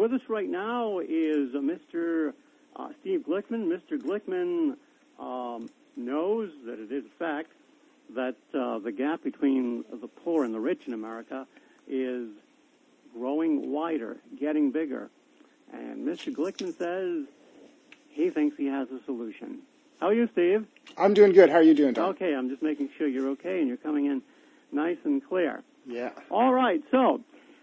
with us right now is uh, Mr. Uh, Steve Glickman. Mr. Glickman um, knows that it is a fact that uh, the gap between the poor and the rich in America is growing wider, getting bigger. And Mr. Glickman says he thinks he has a solution. How are you, Steve? I'm doing good. How are you doing, Tom? Okay, I'm just making sure you're okay and you're coming in nice and clear. Yeah. All right, so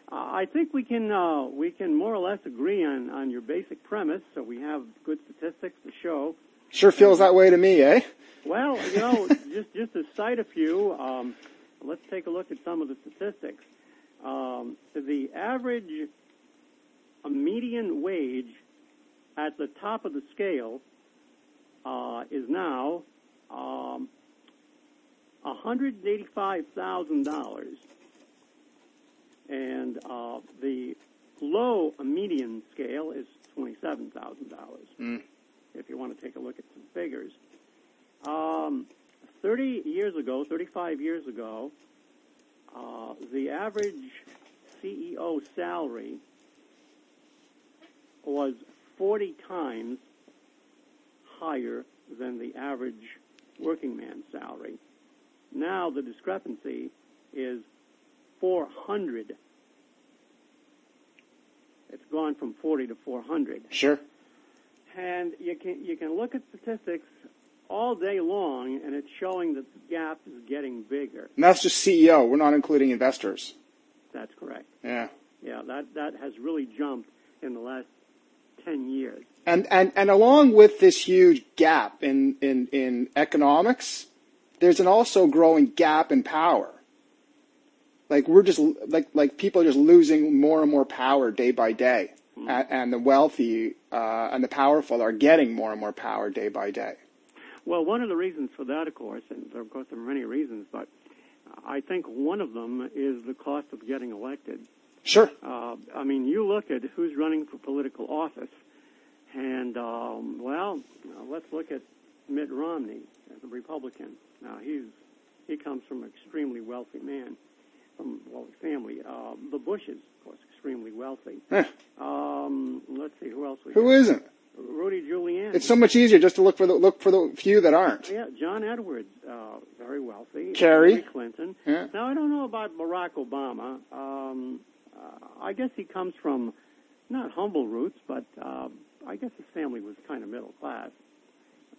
I think we can uh, we can more or less agree on, on your basic premise. So we have good statistics to show. Sure feels that way to me, eh? Well, you know, just just to cite a few, um, let's take a look at some of the statistics. Um, the average a median wage at the top of the scale uh, is now um, $185,000. And uh, the low median scale is $27,000. Mm. If you want to take a look at some figures. Um, 30 years ago, 35 years ago, uh, the average CEO salary was 40 times higher than the average working man's salary. Now the discrepancy is 400. It's gone from 40 to 400. Sure. And you can you can look at statistics all day long, and it's showing that the gap is getting bigger. And that's just CEO. We're not including investors. That's correct. Yeah. Yeah, that that has really jumped in the last 10 years. And and and along with this huge gap in in in economics, there's an also growing gap in power. Like we're just like like people are just losing more and more power day by day, Mm-hmm. and, and the wealthy uh, and the powerful are getting more and more power day by day. Well, one of the reasons for that, of course, and of course there are many reasons, but I think one of them is the cost of getting elected. Sure. Uh, I mean, you look at who's running for political office, and um, well, let's look at Mitt Romney, the Republican. Now he's he comes from an extremely wealthy man, from well family. Uh, the Bushes, of course, extremely wealthy. Um, let's see who else we who isn't? Rudy Giuliani. It's so much easier just to look for the look for the few that aren't. Yeah, John Edwards, uh, very wealthy. Kerry. Hillary Clinton. Yeah. Now I don't know about Barack Obama. Um, uh, I guess he comes from not humble roots, but uh, I guess his family was kind of middle class.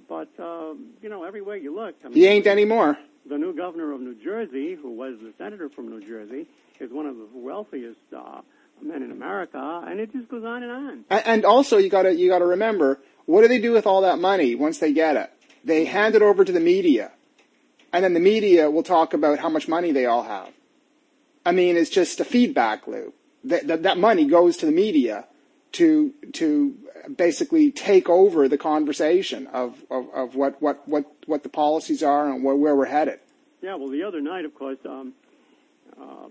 But um, you know, everywhere you look, I mean, He ain't anymore. The new governor of New Jersey, who was the senator from New Jersey, is one of the wealthiest uh, men in America, and it just goes on and on. And, also, you got to you got to remember, what do they do with all that money once they get it? They hand it over to the media, and then the media will talk about how much money they all have. I mean, it's just a feedback loop. That that, that money goes to the media to to basically take over the conversation of, of, of what, what, what, what the policies are and where, where we're headed. Yeah, well, the other night, of course, um, uh,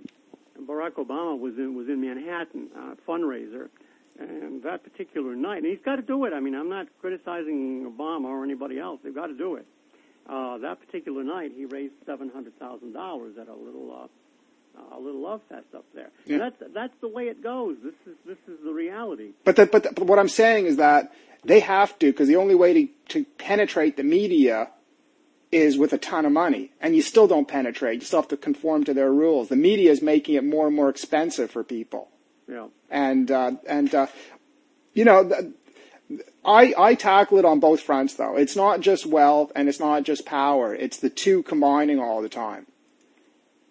Barack Obama was in was in Manhattan on a fundraiser, and that particular night, and he's got to do it. I mean, I'm not criticizing Obama or anybody else; they've got to do it. Uh, that particular night, he raised seven hundred thousand dollars at a little uh, a little love fest up there. Yeah. That's that's the way it goes. This is this is the reality. But, the, but, the, but what I'm saying is that they have to, because the only way to, to penetrate the media is with a ton of money. And you still don't penetrate. You still have to conform to their rules. The media is making it more and more expensive for people. Yeah. And, uh, and uh, you know, th- I, I tackle it on both fronts, though. It's not just wealth and it's not just power. It's the two combining all the time.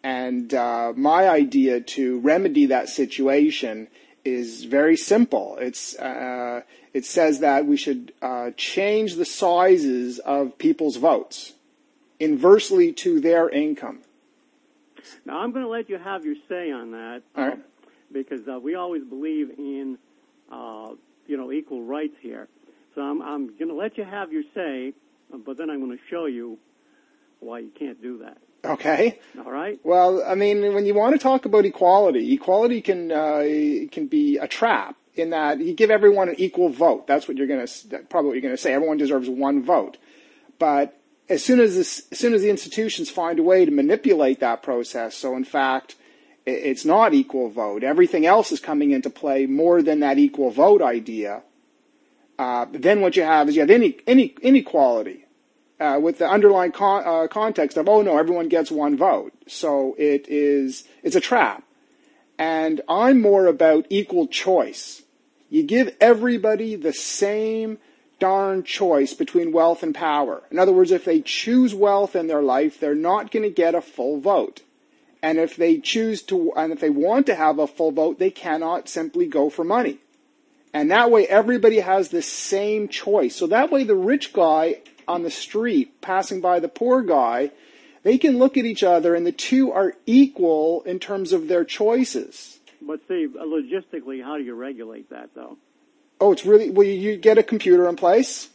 And uh, my idea to remedy that situation is very simple. It's uh, it says that we should uh, change the sizes of people's votes inversely to their income. Now I'm going to let you have your say on that, uh, because uh, we always believe in uh, you know equal rights here. So I'm I'm going to let you have your say, but then I'm going to show you why you can't do that. Okay. All right? Well, I mean, when you want to talk about equality, equality can uh, can be a trap in that you give everyone an equal vote. That's what you're going to probably what you're going to say. Everyone deserves one vote, but as soon as this, as soon as the institutions find a way to manipulate that process, so in fact, it's not equal vote. Everything else is coming into play more than that equal vote idea. Uh, then what you have is you have any, any inequality uh, with the underlying con- uh, context of oh no, everyone gets one vote. So it is it's a trap. And I'm more about equal choice. You give everybody the same darn choice between wealth and power. In other words, if they choose wealth in their life, they're not going to get a full vote. And if they choose to, and if they want to have a full vote, they cannot simply go for money. And that way everybody has the same choice. So that way the rich guy on the street passing by the poor guy, they can look at each other and the two are equal in terms of their choices. But see, logistically, how do you regulate that though? Oh, it's really well. You get a computer in place,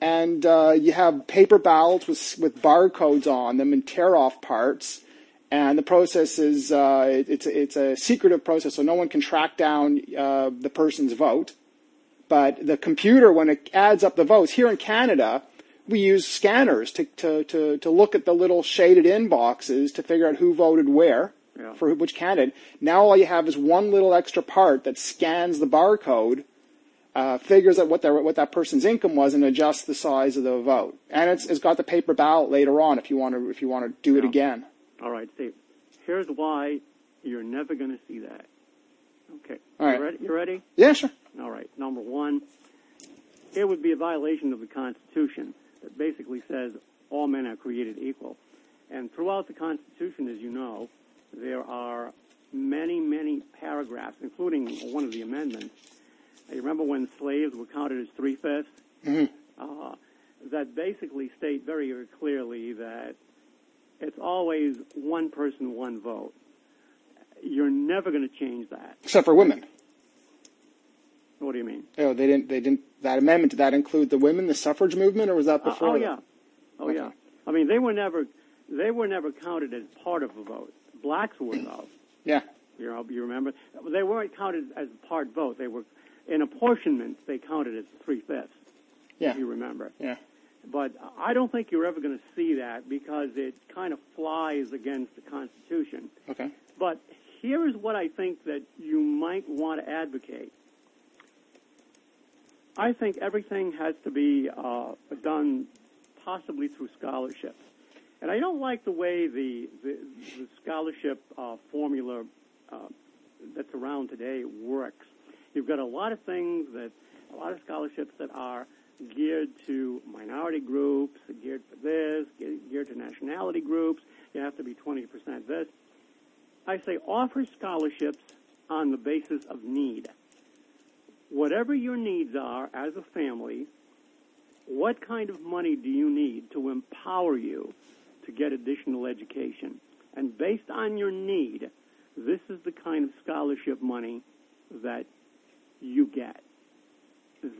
and uh, you have paper ballots with with barcodes on them and tear off parts. And the process is uh, it's it's a secretive process, so no one can track down uh, the person's vote. But the computer, when it adds up the votes here in Canada, we use scanners to to to, to look at the little shaded in boxes to figure out who voted where. Yeah. For which candidate. Now all you have is one little extra part that scans the barcode uh, figures out what, their, what that person's income was and adjusts the size of the vote. And it's, it's got the paper ballot later on if you want to if you want to do it again. All right, Steve. Here's why you're never going to see that. Okay. All right. You ready? You ready? Yeah, sure. All right. Number one, it would be a violation of the Constitution that basically says all men are created equal. And throughout the Constitution, as you know, there are many, many paragraphs, including one of the amendments, you remember when slaves were counted as three fifths? Mm-hmm. Uh, that basically state very, very clearly that it's always one person, one vote. You're never going to change that. Except for women. What do you mean? Oh, they didn't. They didn't. That amendment did that include the women, the suffrage movement, or was that before? Uh, oh yeah. Oh okay. yeah. I mean, they were never. They were never counted as part of a vote. Blacks were though. Yeah. You know, you remember they weren't counted as part vote. They were in apportionment, they counted as three fifths. Yeah. If you remember. Yeah. But I don't think you're ever going to see that because it kind of flies against the Constitution. Okay. But here is what I think that you might want to advocate. I think everything has to be uh, done possibly through scholarships. And I don't like the way the, the, the scholarship uh, formula uh, that's around today works. You've got a lot of things that, a lot of scholarships that are geared to minority groups, geared for this, geared to nationality groups. You have to be 20% this. I say offer scholarships on the basis of need. Whatever your needs are as a family, what kind of money do you need to empower you to get additional education? And based on your need, this is the kind of scholarship money that you get.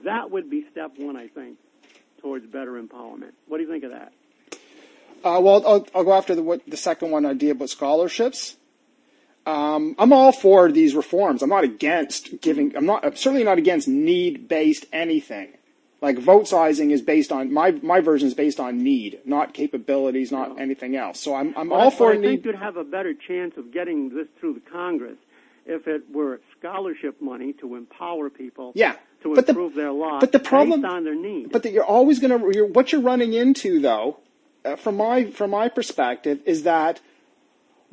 That would be step one, I think, towards better empowerment. What do you think of that? Uh, well, I'll, I'll, go after the, what, the second one idea about scholarships. Um, I'm all for these reforms. I'm not against giving. I'm not. I'm certainly not against need-based anything. Like vote sizing is based on my my version is based on need, not capabilities, not no. anything else. So I'm I'm well, all for I need. I think you'd have a better chance of getting this through the Congress if it were scholarship money to empower people yeah, to but improve the, their lives but the problem, based on their needs. But that you're always going to what you're running into though, uh, from my from my perspective, is that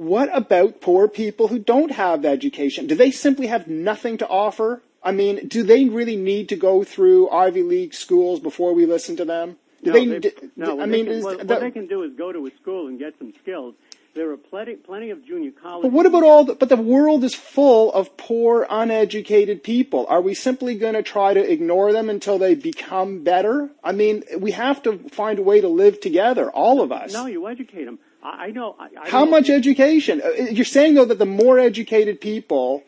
what about poor people who don't have education? Do they simply have nothing to offer? I mean, do they really need to go through Ivy League schools before we listen to them? Do no, they, they, no, I mean, can, what, the, what they can do is go to a school and get some skills there are plenty, plenty of junior colleges. But what about all the, but the world is full of poor, uneducated people. Are we simply going to try to ignore them until they become better? I mean, we have to find a way to live together, all of us. No, you educate them. I, I know. I, I How much education? Uh, you're saying though that the more educated people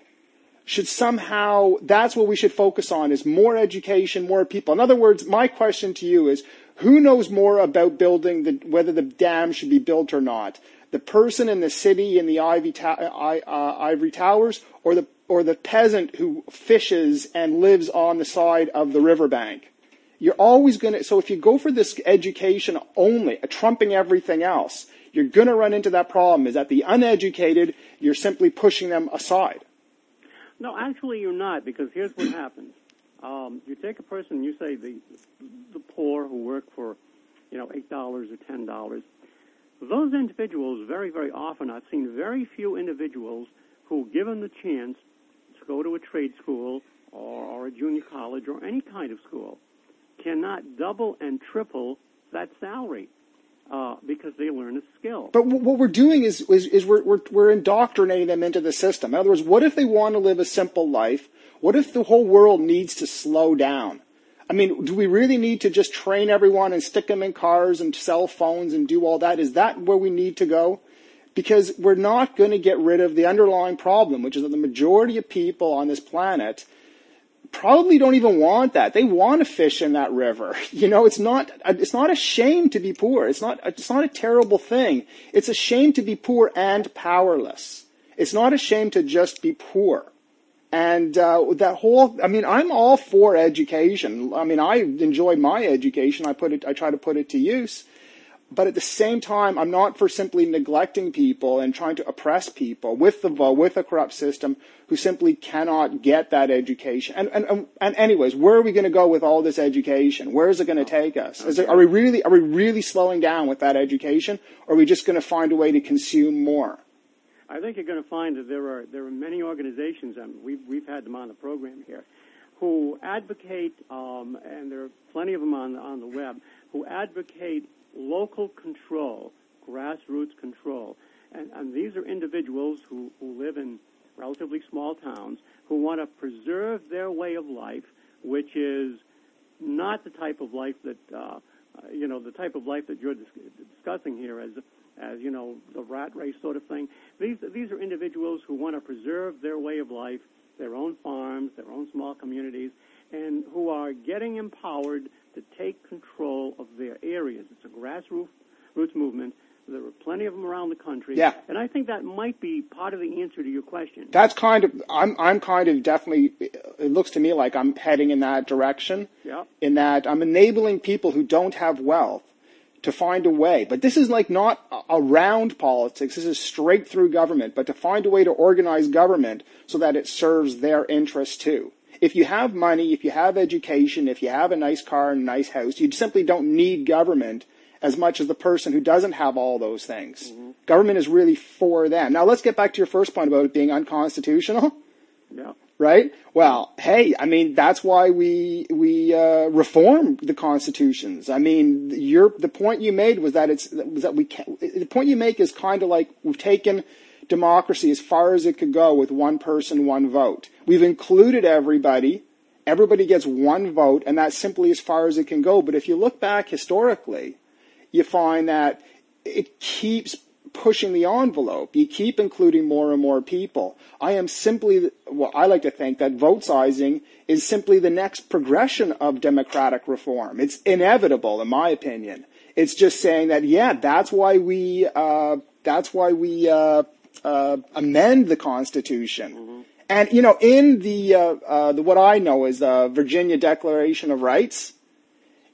should somehow, that's what we should focus on is more education, more people. In other words, my question to you is, who knows more about building the, whether the dam should be built or not? the person in the city in the ivy ta- uh, ivory towers or the or the peasant who fishes and lives on the side of the riverbank. You're always going to. So if you go for this education only, trumping everything else, you're going to run into that problem is that the uneducated, you're simply pushing them aside. No, actually, you're not, because here's what happens. Um, you take a person, you say the the poor who work for, you know, eight dollars or ten dollars. Those individuals, very, very often, I've seen very few individuals who, given the chance to go to a trade school or, or a junior college or any kind of school, cannot double and triple that salary uh, because they learn a skill. But what we're doing is, is, is we're, we're, we're indoctrinating them into the system. In other words, what if they want to live a simple life? What if the whole world needs to slow down? I mean, do we really need to just train everyone and stick them in cars and cell phones and do all that? Is that where we need to go? Because we're not going to get rid of the underlying problem, which is that the majority of people on this planet probably don't even want that. They want to fish in that river. You know, it's not it's not a shame to be poor. It's not it's not a terrible thing. It's a shame to be poor and powerless. It's not a shame to just be poor. And uh, that whole, I mean, I'm all for education. I mean, I enjoy my education. I put it, I try to put it to use. But at the same time, I'm not for simply neglecting people and trying to oppress people with the with a corrupt system who simply cannot get that education. And, and, and anyways, where are we going to go with all this education? Where is it going to take us? Are we really, are we really slowing down with that education? Or are we just going to find a way to consume more? I think you're going to find that there are there are many organizations, and we've we've had them on the program here, who advocate, um, and there are plenty of them on on the web, who advocate local control, grassroots control, and and these are individuals who who live in relatively small towns who want to preserve their way of life, which is not the type of life that uh, you know the type of life that you're dis- discussing here as as you know the rat race sort of thing. These these are individuals who want to preserve their way of life, their own farms, their own small communities, and who are getting empowered to take control of their areas. It's a grassroots movement. There are plenty of them around the country. Yeah. And I think that might be part of the answer to your question. That's kind of I'm I'm kind of definitely it looks to me like I'm heading in that direction. Yeah. In that I'm enabling people who don't have wealth to find a way. But this is like not around politics. This is straight through government, but to find a way to organize government so that it serves their interests too. If you have money, if you have education, if you have a nice car and a nice house, you simply don't need government as much as the person who doesn't have all those things. Mm-hmm. Government is really for them. Now let's get back to your first point about it being unconstitutional. Yeah right? Well, hey, I mean that's why we we uh, reformed the constitutions. I mean, your the point you made was that it's was that we can, the point you make is kind of like we've taken democracy as far as it could go with one person, one vote. We've included everybody. Everybody gets one vote, and that's simply as far as it can go. But if you look back historically, you find that it keeps pushing the envelope. You keep including more and more people. I am simply, well, I like to think that vote sizing is simply the next progression of democratic reform. It's inevitable, in my opinion. It's just saying that, yeah, that's why we, uh, that's why we uh, uh, amend the Constitution. Mm-hmm. And you know, in the, uh, uh, the what I know is the Virginia Declaration of Rights,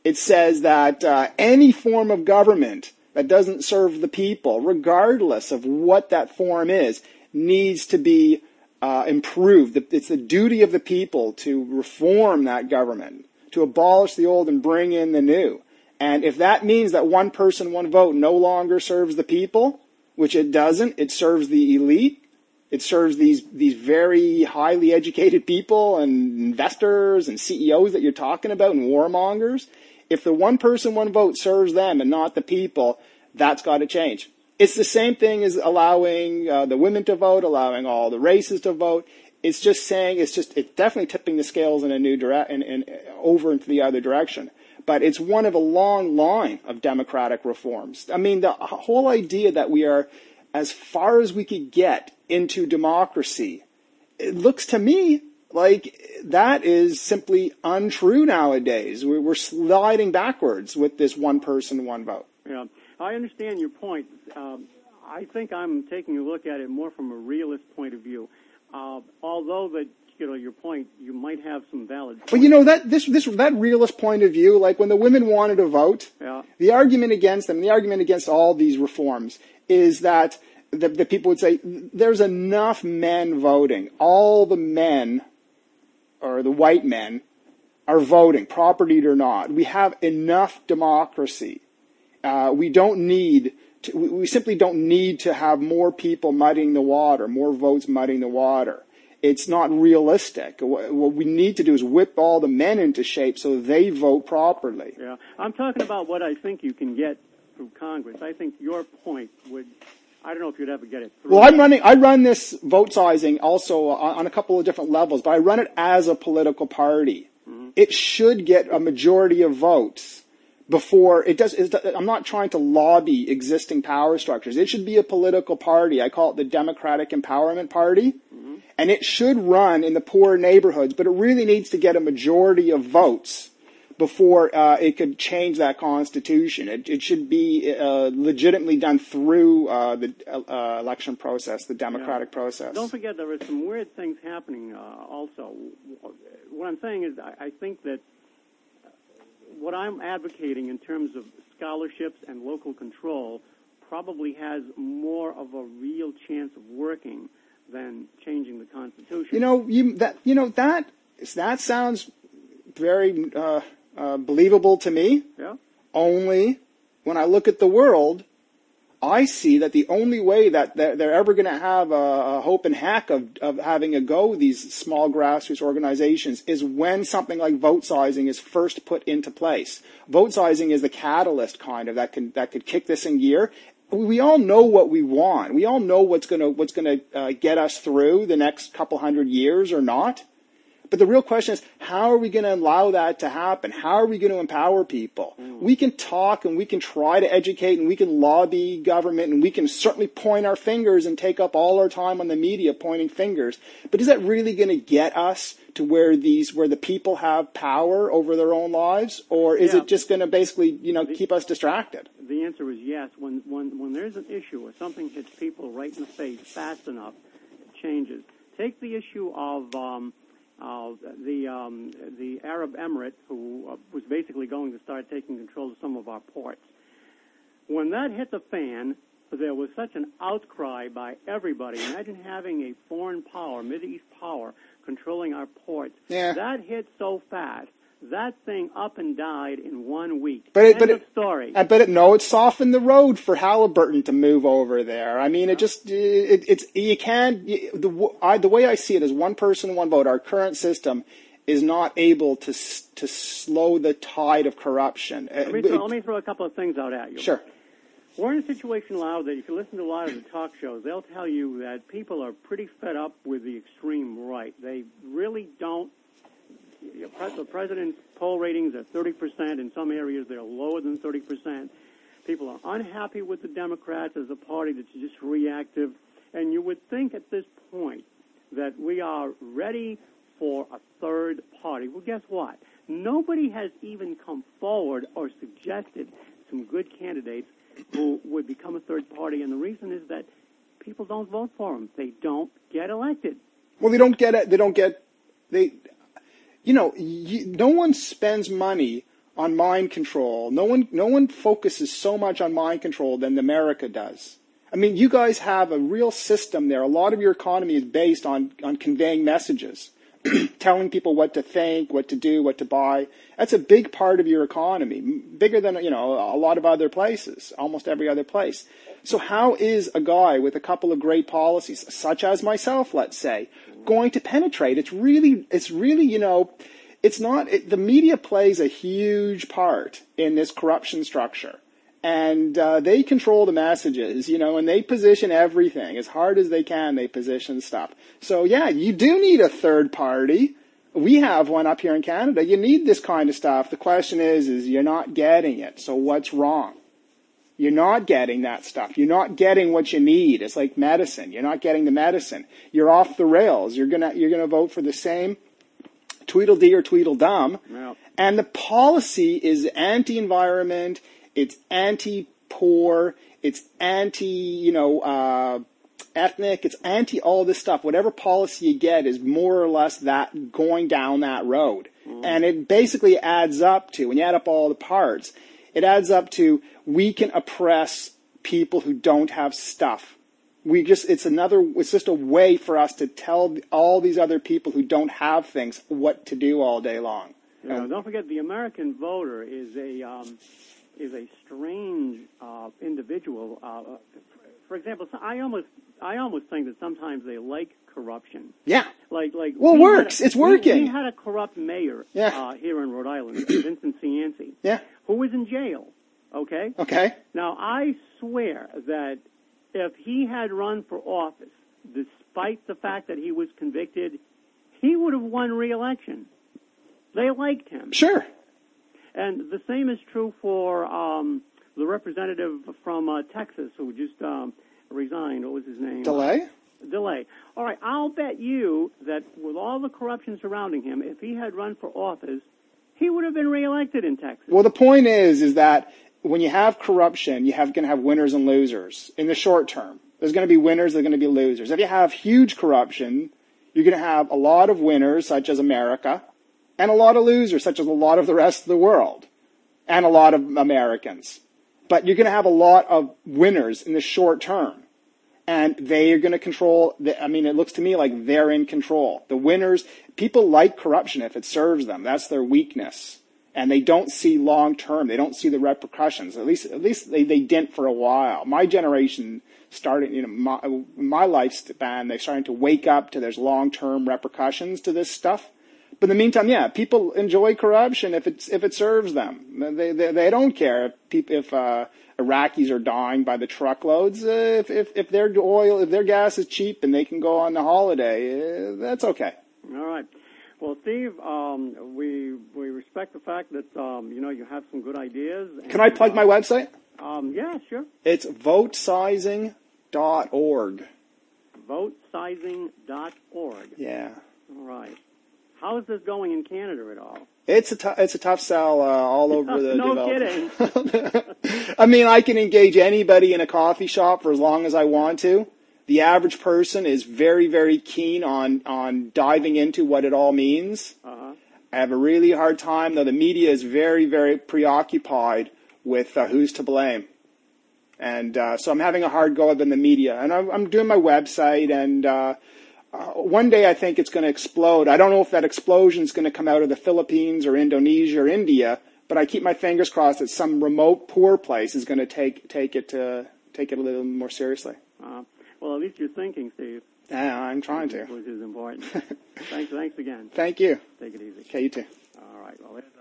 it says that uh, any form of government that doesn't serve the people, regardless of what that form is, needs to be uh, improved. It's the duty of the people to reform that government, to abolish the old and bring in the new. And if that means that one person, one vote no longer serves the people, which it doesn't, it serves the elite. It serves these, these very highly educated people and investors and CEOs that you're talking about and warmongers. If the one person, one vote serves them and not the people, that's got to change. It's the same thing as allowing uh, the women to vote, allowing all the races to vote. It's just saying it's just it's definitely tipping the scales in a new direction and, and over into the other direction. But it's one of a long line of democratic reforms. I mean, the whole idea that we are as far as we could get into democracy, it looks to me like that is simply untrue nowadays. We're sliding backwards with this one person, one vote. Yeah, I understand your point. Um, I think I'm taking a look at it more from a realist point of view. Uh, although the you know, your point, you might have some valid. Points. But you know that this this that realist point of view, like when the women wanted to vote, Yeah. the argument against them, the argument against all these reforms, is that the, the people would say there's enough men voting. All the men, or the white men, are voting, propertied or not. We have enough democracy. Uh, we don't need. To, we we simply don't need to have more people muddying the water, more votes muddying the water. It's not realistic. What we need to do is whip all the men into shape so they vote properly. Yeah, I'm talking about what I think you can get through Congress. I think your point would. I don't know if you'd ever get it through. Well, I'm running. I run this vote sizing also on, on a couple of different levels, but I run it as a political party. Mm-hmm. It should get a majority of votes before it does. I'm not trying to lobby existing power structures. It should be a political party. I call it the Democratic Empowerment Party, and it should run in the poor neighborhoods. But it really needs to get a majority of votes before uh, it could change that constitution. It, it should be uh, legitimately done through uh, the uh, election process, the democratic process. Don't forget there are some weird things happening uh, also. What I'm saying is, I, I think that what I'm advocating in terms of scholarships and local control probably has more of a real chance of working than changing the Constitution. You know, you that you know that that sounds very uh, uh, believable to me. yeah? Only when I look at the world, I see that the only way that they're, they're ever going to have a, a hope and hack of, of having a go these small grassroots organizations is when something like vote sizing is first put into place. Vote sizing is the catalyst kind of that can that could kick this in gear. We all know what we want. We all know what's going to what's going to uh, get us through the next couple hundred years or not. But the real question is, how are we going to allow that to happen? How are we going to empower people? We can talk and we can try to educate and we can lobby government and we can certainly point our fingers and take up all our time on the media pointing fingers. But is that really going to get us to where these, where the people have power over their own lives? Or is Yeah. it just going to basically, you know, keep us distracted? The answer is yes. When, when, when there's an issue or something hits people right in the face fast enough, it changes. Take the issue of um, uh, the um, the Arab Emirate, who uh, was basically going to start taking control of some of our ports. When that hit the fan, there was such an outcry by everybody. Imagine having a foreign power, Middle East power, controlling our ports. Yeah. That hit so fast. That thing up and died in one week. But it, End but it, story. I bet it no, it softened the road for Halliburton to move over there. I mean, it just it, it's you can't the I, the way I see it is one person, one vote. Our current system is not able to to slow the tide of corruption. Uh, Let me, throw, let me throw a couple of things out at you. Sure. We're in a situation now that if you listen to a lot of the talk shows, they'll tell you that people are pretty fed up with the extreme right. They really don't. The president's poll ratings are 30%. In some areas, they're lower than 30%. People are unhappy with the Democrats as a party that's just reactive. And you would think at this point that we are ready for a third party. Well, guess what? Nobody has even come forward or suggested some good candidates who would become a third party. And the reason is that people don't vote for them. They don't get elected. Well, they don't get it. They don't get they. You know, you, no one spends money on mind control. No one, no one focuses so much on mind control than America does. I mean, you guys have a real system there. A lot of your economy is based on on conveying messages, telling people what to think, what to do, what to buy. That's a big part of your economy, bigger than you know a lot of other places, almost every other place. So how is a guy with a couple of great policies, such as myself, let's say, going to penetrate? It's really, it's really, you know, it's not. It, the media plays a huge part in this corruption structure and uh, they control the messages, you know, and they position everything as hard as they can. They position stuff. So yeah, you do need a third party. We have one up here in Canada. You need this kind of stuff. The question is, is you're not getting it. So what's wrong? You're not getting that stuff. You're not getting what you need. It's like medicine. You're not getting the medicine. You're off the rails. You're gonna you're gonna vote for the same Tweedledee or Tweedledum. Yeah. And the policy is anti-environment. It's anti-poor. It's anti, you know, uh, ethnic, it's anti all this stuff. Whatever policy you get is more or less that going down that road. And it basically adds up to, when you add up all the parts, it adds up to we can oppress people who don't have stuff. We just, it's another, it's just a way for us to tell all these other people who don't have things what to do all day long. Know, don't forget, the American voter is a um, is a strange uh, individual. Uh, for example, so I almost I almost think that sometimes they like corruption. Yeah. Like like Well, we works. a- It's we- working. We, had a corrupt mayor Yeah. uh, here in Rhode Island, Vincent Cianci, Yeah. who was in jail. Okay. Okay. Now I swear that if he had run for office, despite the fact that he was convicted, he would have won re-election. They liked him. Sure. And the same is true for um, the representative from uh, Texas who just um, resigned. What was his name? DeLay? DeLay. All right, I'll bet you that with all the corruption surrounding him, if he had run for office, he would have been reelected in Texas. Well, the point is, is that when you have corruption, you have going to have winners and losers in the short term. There's going to be winners, there's going to be losers. If you have huge corruption, you're going to have a lot of winners, such as America, and a lot of losers, such as a lot of the rest of the world, and a lot of Americans. But you're going to have a lot of winners in the short term. And they are going to control, the, I mean, it looks to me like they're in control. The winners, people like corruption if it serves them. That's their weakness and they don't see long term. They don't see the repercussions. At least, at least they, they didn't for a while. My generation started, you know, my, my lifespan, they're starting to wake up to there's long term repercussions to this stuff. But in the meantime, yeah, people enjoy corruption if it's if it serves them. They they, they don't care if people if uh, Iraqis are dying by the truckloads. Uh, if, if if their oil if their gas is cheap and they can go on the holiday, uh, that's okay. All right. Well, Steve, um, we we respect the fact that um, you know you have some good ideas. Can I plug my website? Um, yeah, sure. It's votesizing.org. Votesizing.org. Yeah. All right. How is this going in Canada at all? It's a it's a tough sell uh, all over the no kidding. I mean, I can engage anybody in a coffee shop for as long as I want to. The average person is very, very keen on, on diving into what it all means. Uh-huh. I have a really hard time, though the media is very, very preoccupied with uh, who's to blame. And uh, so I'm having a hard go of in the media. And I'm, I'm doing my website, and uh, one day I think it's going to explode. I don't know if that explosion is going to come out of the Philippines or Indonesia or India, but I keep my fingers crossed that some remote poor place is going to take take it to take it a little more seriously. Uh, well, at least you're thinking, Steve, Yeah, I'm trying to. which is important. thanks, thanks again. Thank you. Take it easy. Okay, you too. All right. Well,